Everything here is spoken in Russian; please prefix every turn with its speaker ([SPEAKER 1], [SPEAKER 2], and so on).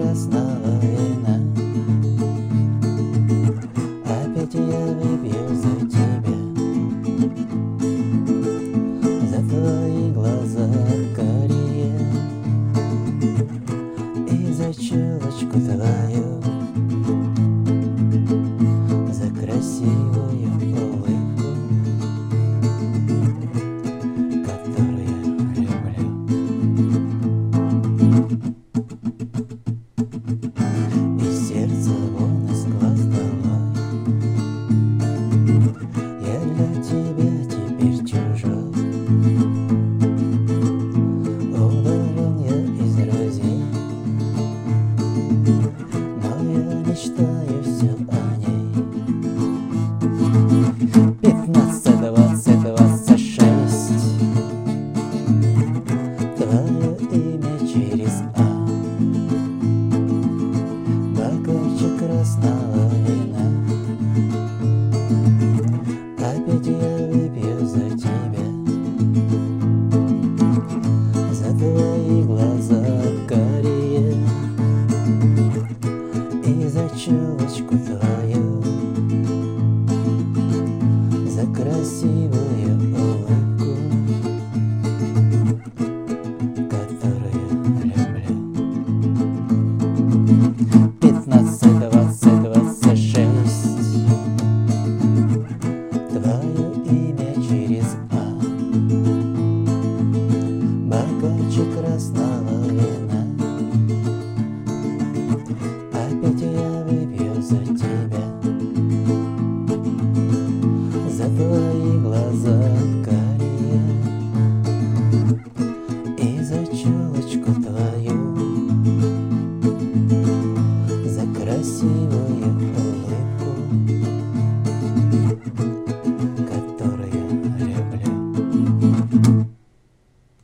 [SPEAKER 1] красного вина. Опять я выпью за тебя. За твои глаза карие И за челочку твою. За красивую улыбку Которую люблю. за тебя, за твои глаза.